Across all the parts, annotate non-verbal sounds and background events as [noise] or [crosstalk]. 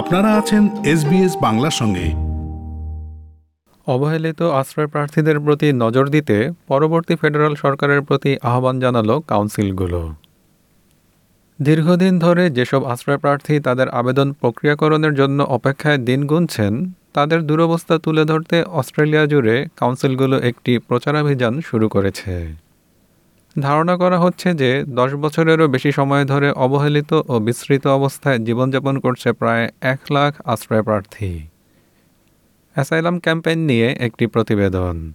আপনারা আছেন এসবিএস বাংলার সঙ্গে। অবহেলিত আশ্রয় প্রার্থীদের প্রতি নজর দিতে পরবর্তী ফেডারেল সরকারের প্রতি আহ্বান জানালো কাউন্সিলগুলো। দীর্ঘদিন ধরে যেসব আশ্রয় প্রার্থী তাদের আবেদন প্রক্রিয়াকরণের জন্য অপেক্ষায় দিন গুনছেন, তাদের দুরবস্থা তুলে ধরতে অস্ট্রেলিয়া জুড়ে কাউন্সিলগুলো একটি প্রচারাভিযান শুরু করেছে। ধারণা করা হচ্ছে যে দশ বছরেরও বেশি সময় ধরে অবহেলিত ও বিস্তৃত অবস্থায় জীবনযাপন করছে প্রায় এক লাখ আশ্রয় প্রার্থী। অ্যাসাইলাম ক্যাম্পেইন নিয়ে একটি প্রতিবেদন।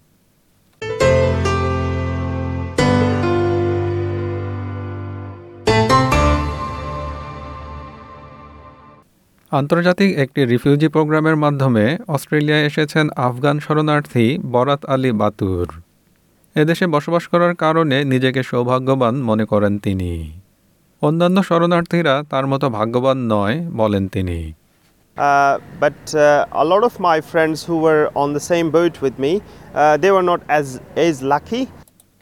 আন্তর্জাতিক একটি রিফিউজি প্রোগ্রামের মাধ্যমে অস্ট্রেলিয়ায় এসেছেন আফগান শরণার্থী বরাত আলী বাতুর। এদেশে বসবাস করার কারণে নিজেকে সৌভাগ্যবান মনে করেন তিনি। অন্যান্য শরণার্থীরা তার মতো ভাগ্যবান নয় বলেন তিনি। Uh, but uh, a lot of my friends who were on the same boat with me, uh, they were not as as lucky.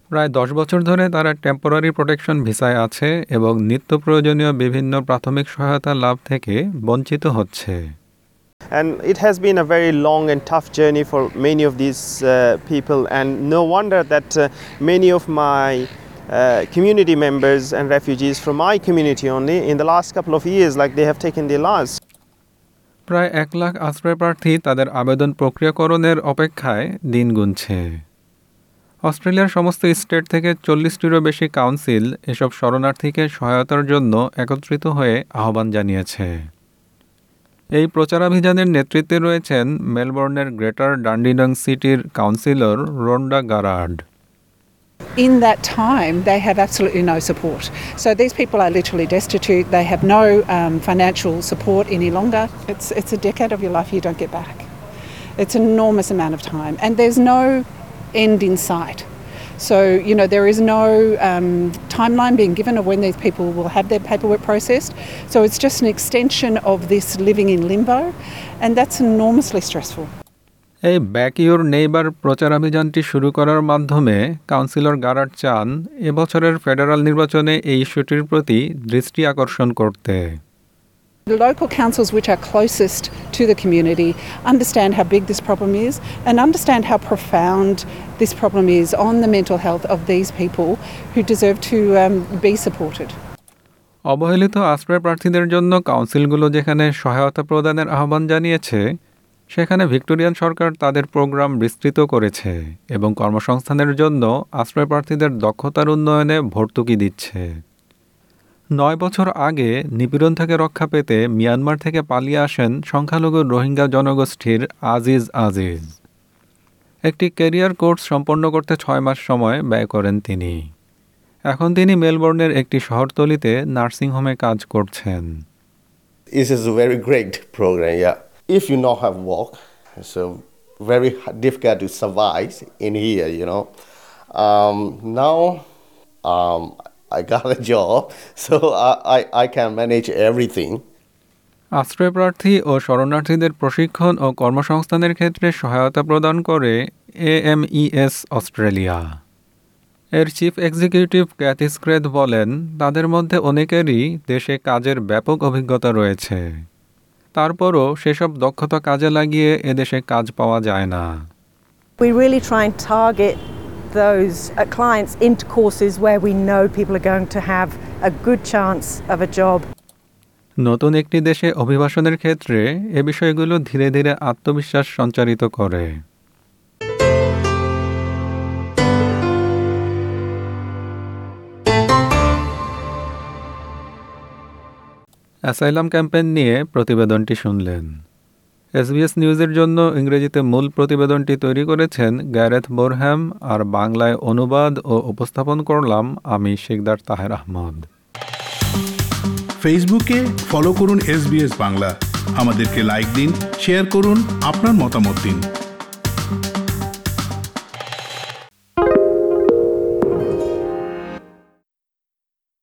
প্রায় দশ বছর ধরে তারা টেম্পোরারি প্রোটেকশন ভিসায় আছে এবং নিত্য প্রয়োজনীয় বিভিন্ন প্রাথমিক সহায়তা লাভ থেকে বঞ্চিত হচ্ছে। And it has been a very long and tough journey for many of these uh, people, and no wonder that uh, many of my uh, community members and refugees from my community only in the last couple of years, like they have taken their lives. প্রায় এক লাখ আশ্রয় প্রার্থী তাদের আবেদন প্রক্রিয়াকরণের অপেক্ষায় দিন গুনছে অস্ট্রেলিয়ার সমস্ত স্টেট থেকে চল্লিশটিরও বেশি কাউন্সিল এসব শরণার্থীকে সহায়তার জন্য একত্রিত হয়ে আহ্বান জানিয়েছে এই প্রচারাভিযানের নেতৃত্বে রয়েছেন মেলবোর্নের গ্রেটার ডান্ডিনং সিটির councillor Rhonda Garrard in that time, they have absolutely no support. So these people are literally destitute. They have no um, financial support any longer. It's, it's a decade of your life you don't get back. It's an enormous amount of time, and there's no end in sight. So, you know, there is no um, timeline being given of when these people will have their paperwork processed. So it's just an extension of this living in limbo, and that's enormously stressful. এই back your neighbour প্রচারাভিযানটি শুরু করার মাধ্যমে councillor Garrad চান এবছরের federal নির্বাচনে এই ইস্যুটির প্রতি দৃষ্টি আকর্ষণ করতে local councils, which are closest to the community, understand how big this problem is and understand how profound this problem is on the mental health of these people who deserve to um, be supported. অবহেলিত আশ্রয় প্রার্থীদের জন্য কাউন্সিলগুলো যেখানে সহায়তা প্রদানের আহ্বান জানিয়েছে সেখানে ভিক্টোরিয়ান সরকার তাদের প্রোগ্রাম বিস্তৃত করেছে এবং কর্মসংস্থানের জন্য আশ্রয় প্রার্থীদের দক্ষতার উন্নয়নে ভর্তুকি দিচ্ছে নয় বছর আগে নিপীড়ন থেকে রক্ষা পেতে মিয়ানমার থেকে পালিয়ে আসেন সংখ্যালঘু রোহিঙ্গা জনগোষ্ঠীর আজিজ আজিজ একটি ক্যারিয়ার কোর্স সম্পন্ন করতে ছয় মাস সময় ব্যয় করেন তিনি এখন তিনি মেলবোর্নের একটি শহরতলিতে নার্সিংহোমে কাজ করছেন This is a very great program, yeah. If you not have work, so very difficult to survive in you know. Um, now um, I got a job, [laughs] so I, I, I can manage everything. আশ্রয় প্রার্থী ও শরণার্থীদের প্রশিক্ষণ ও কর্মসংস্থানের ক্ষেত্রে সহায়তা প্রদান করে এএমইএস অস্ট্রেলিয়া। এর চিফ এক্সিকিউটিভ ক্যাথি স্ক্রেথ বলেন তাদের মধ্যে অনেকেরই দেশে কাজের ব্যাপক অভিজ্ঞতা রয়েছে। তারপরও সেসব দক্ষতা কাজে লাগিয়ে এদেশে কাজ পাওয়া যায় না। We really try and target those uh, clients into courses where we know people are going to have a good chance of a job. নতুন একটি দেশে অভিবাসনের ক্ষেত্রে এ বিষয়গুলো ধীরে ধীরে আত্মবিশ্বাস সঞ্চারিত করে অ্যাসাইলাম ক্যাম্পেইন নিয়ে প্রতিবেদনটি শুনলেন এসবিএস নিউজের জন্য ইংরেজিতে মূল প্রতিবেদনটি তৈরি করেছেন গ্যারেথ বোরহ্যাম আর বাংলায় অনুবাদ ও উপস্থাপন করলাম আমি শেখদার তাহের আহমদ। ফেসবুকে ফলো করুন এসবিএস বাংলা। আমাদেরকে লাইক দিন, শেয়ার করুন, আপনার মতামত দিন।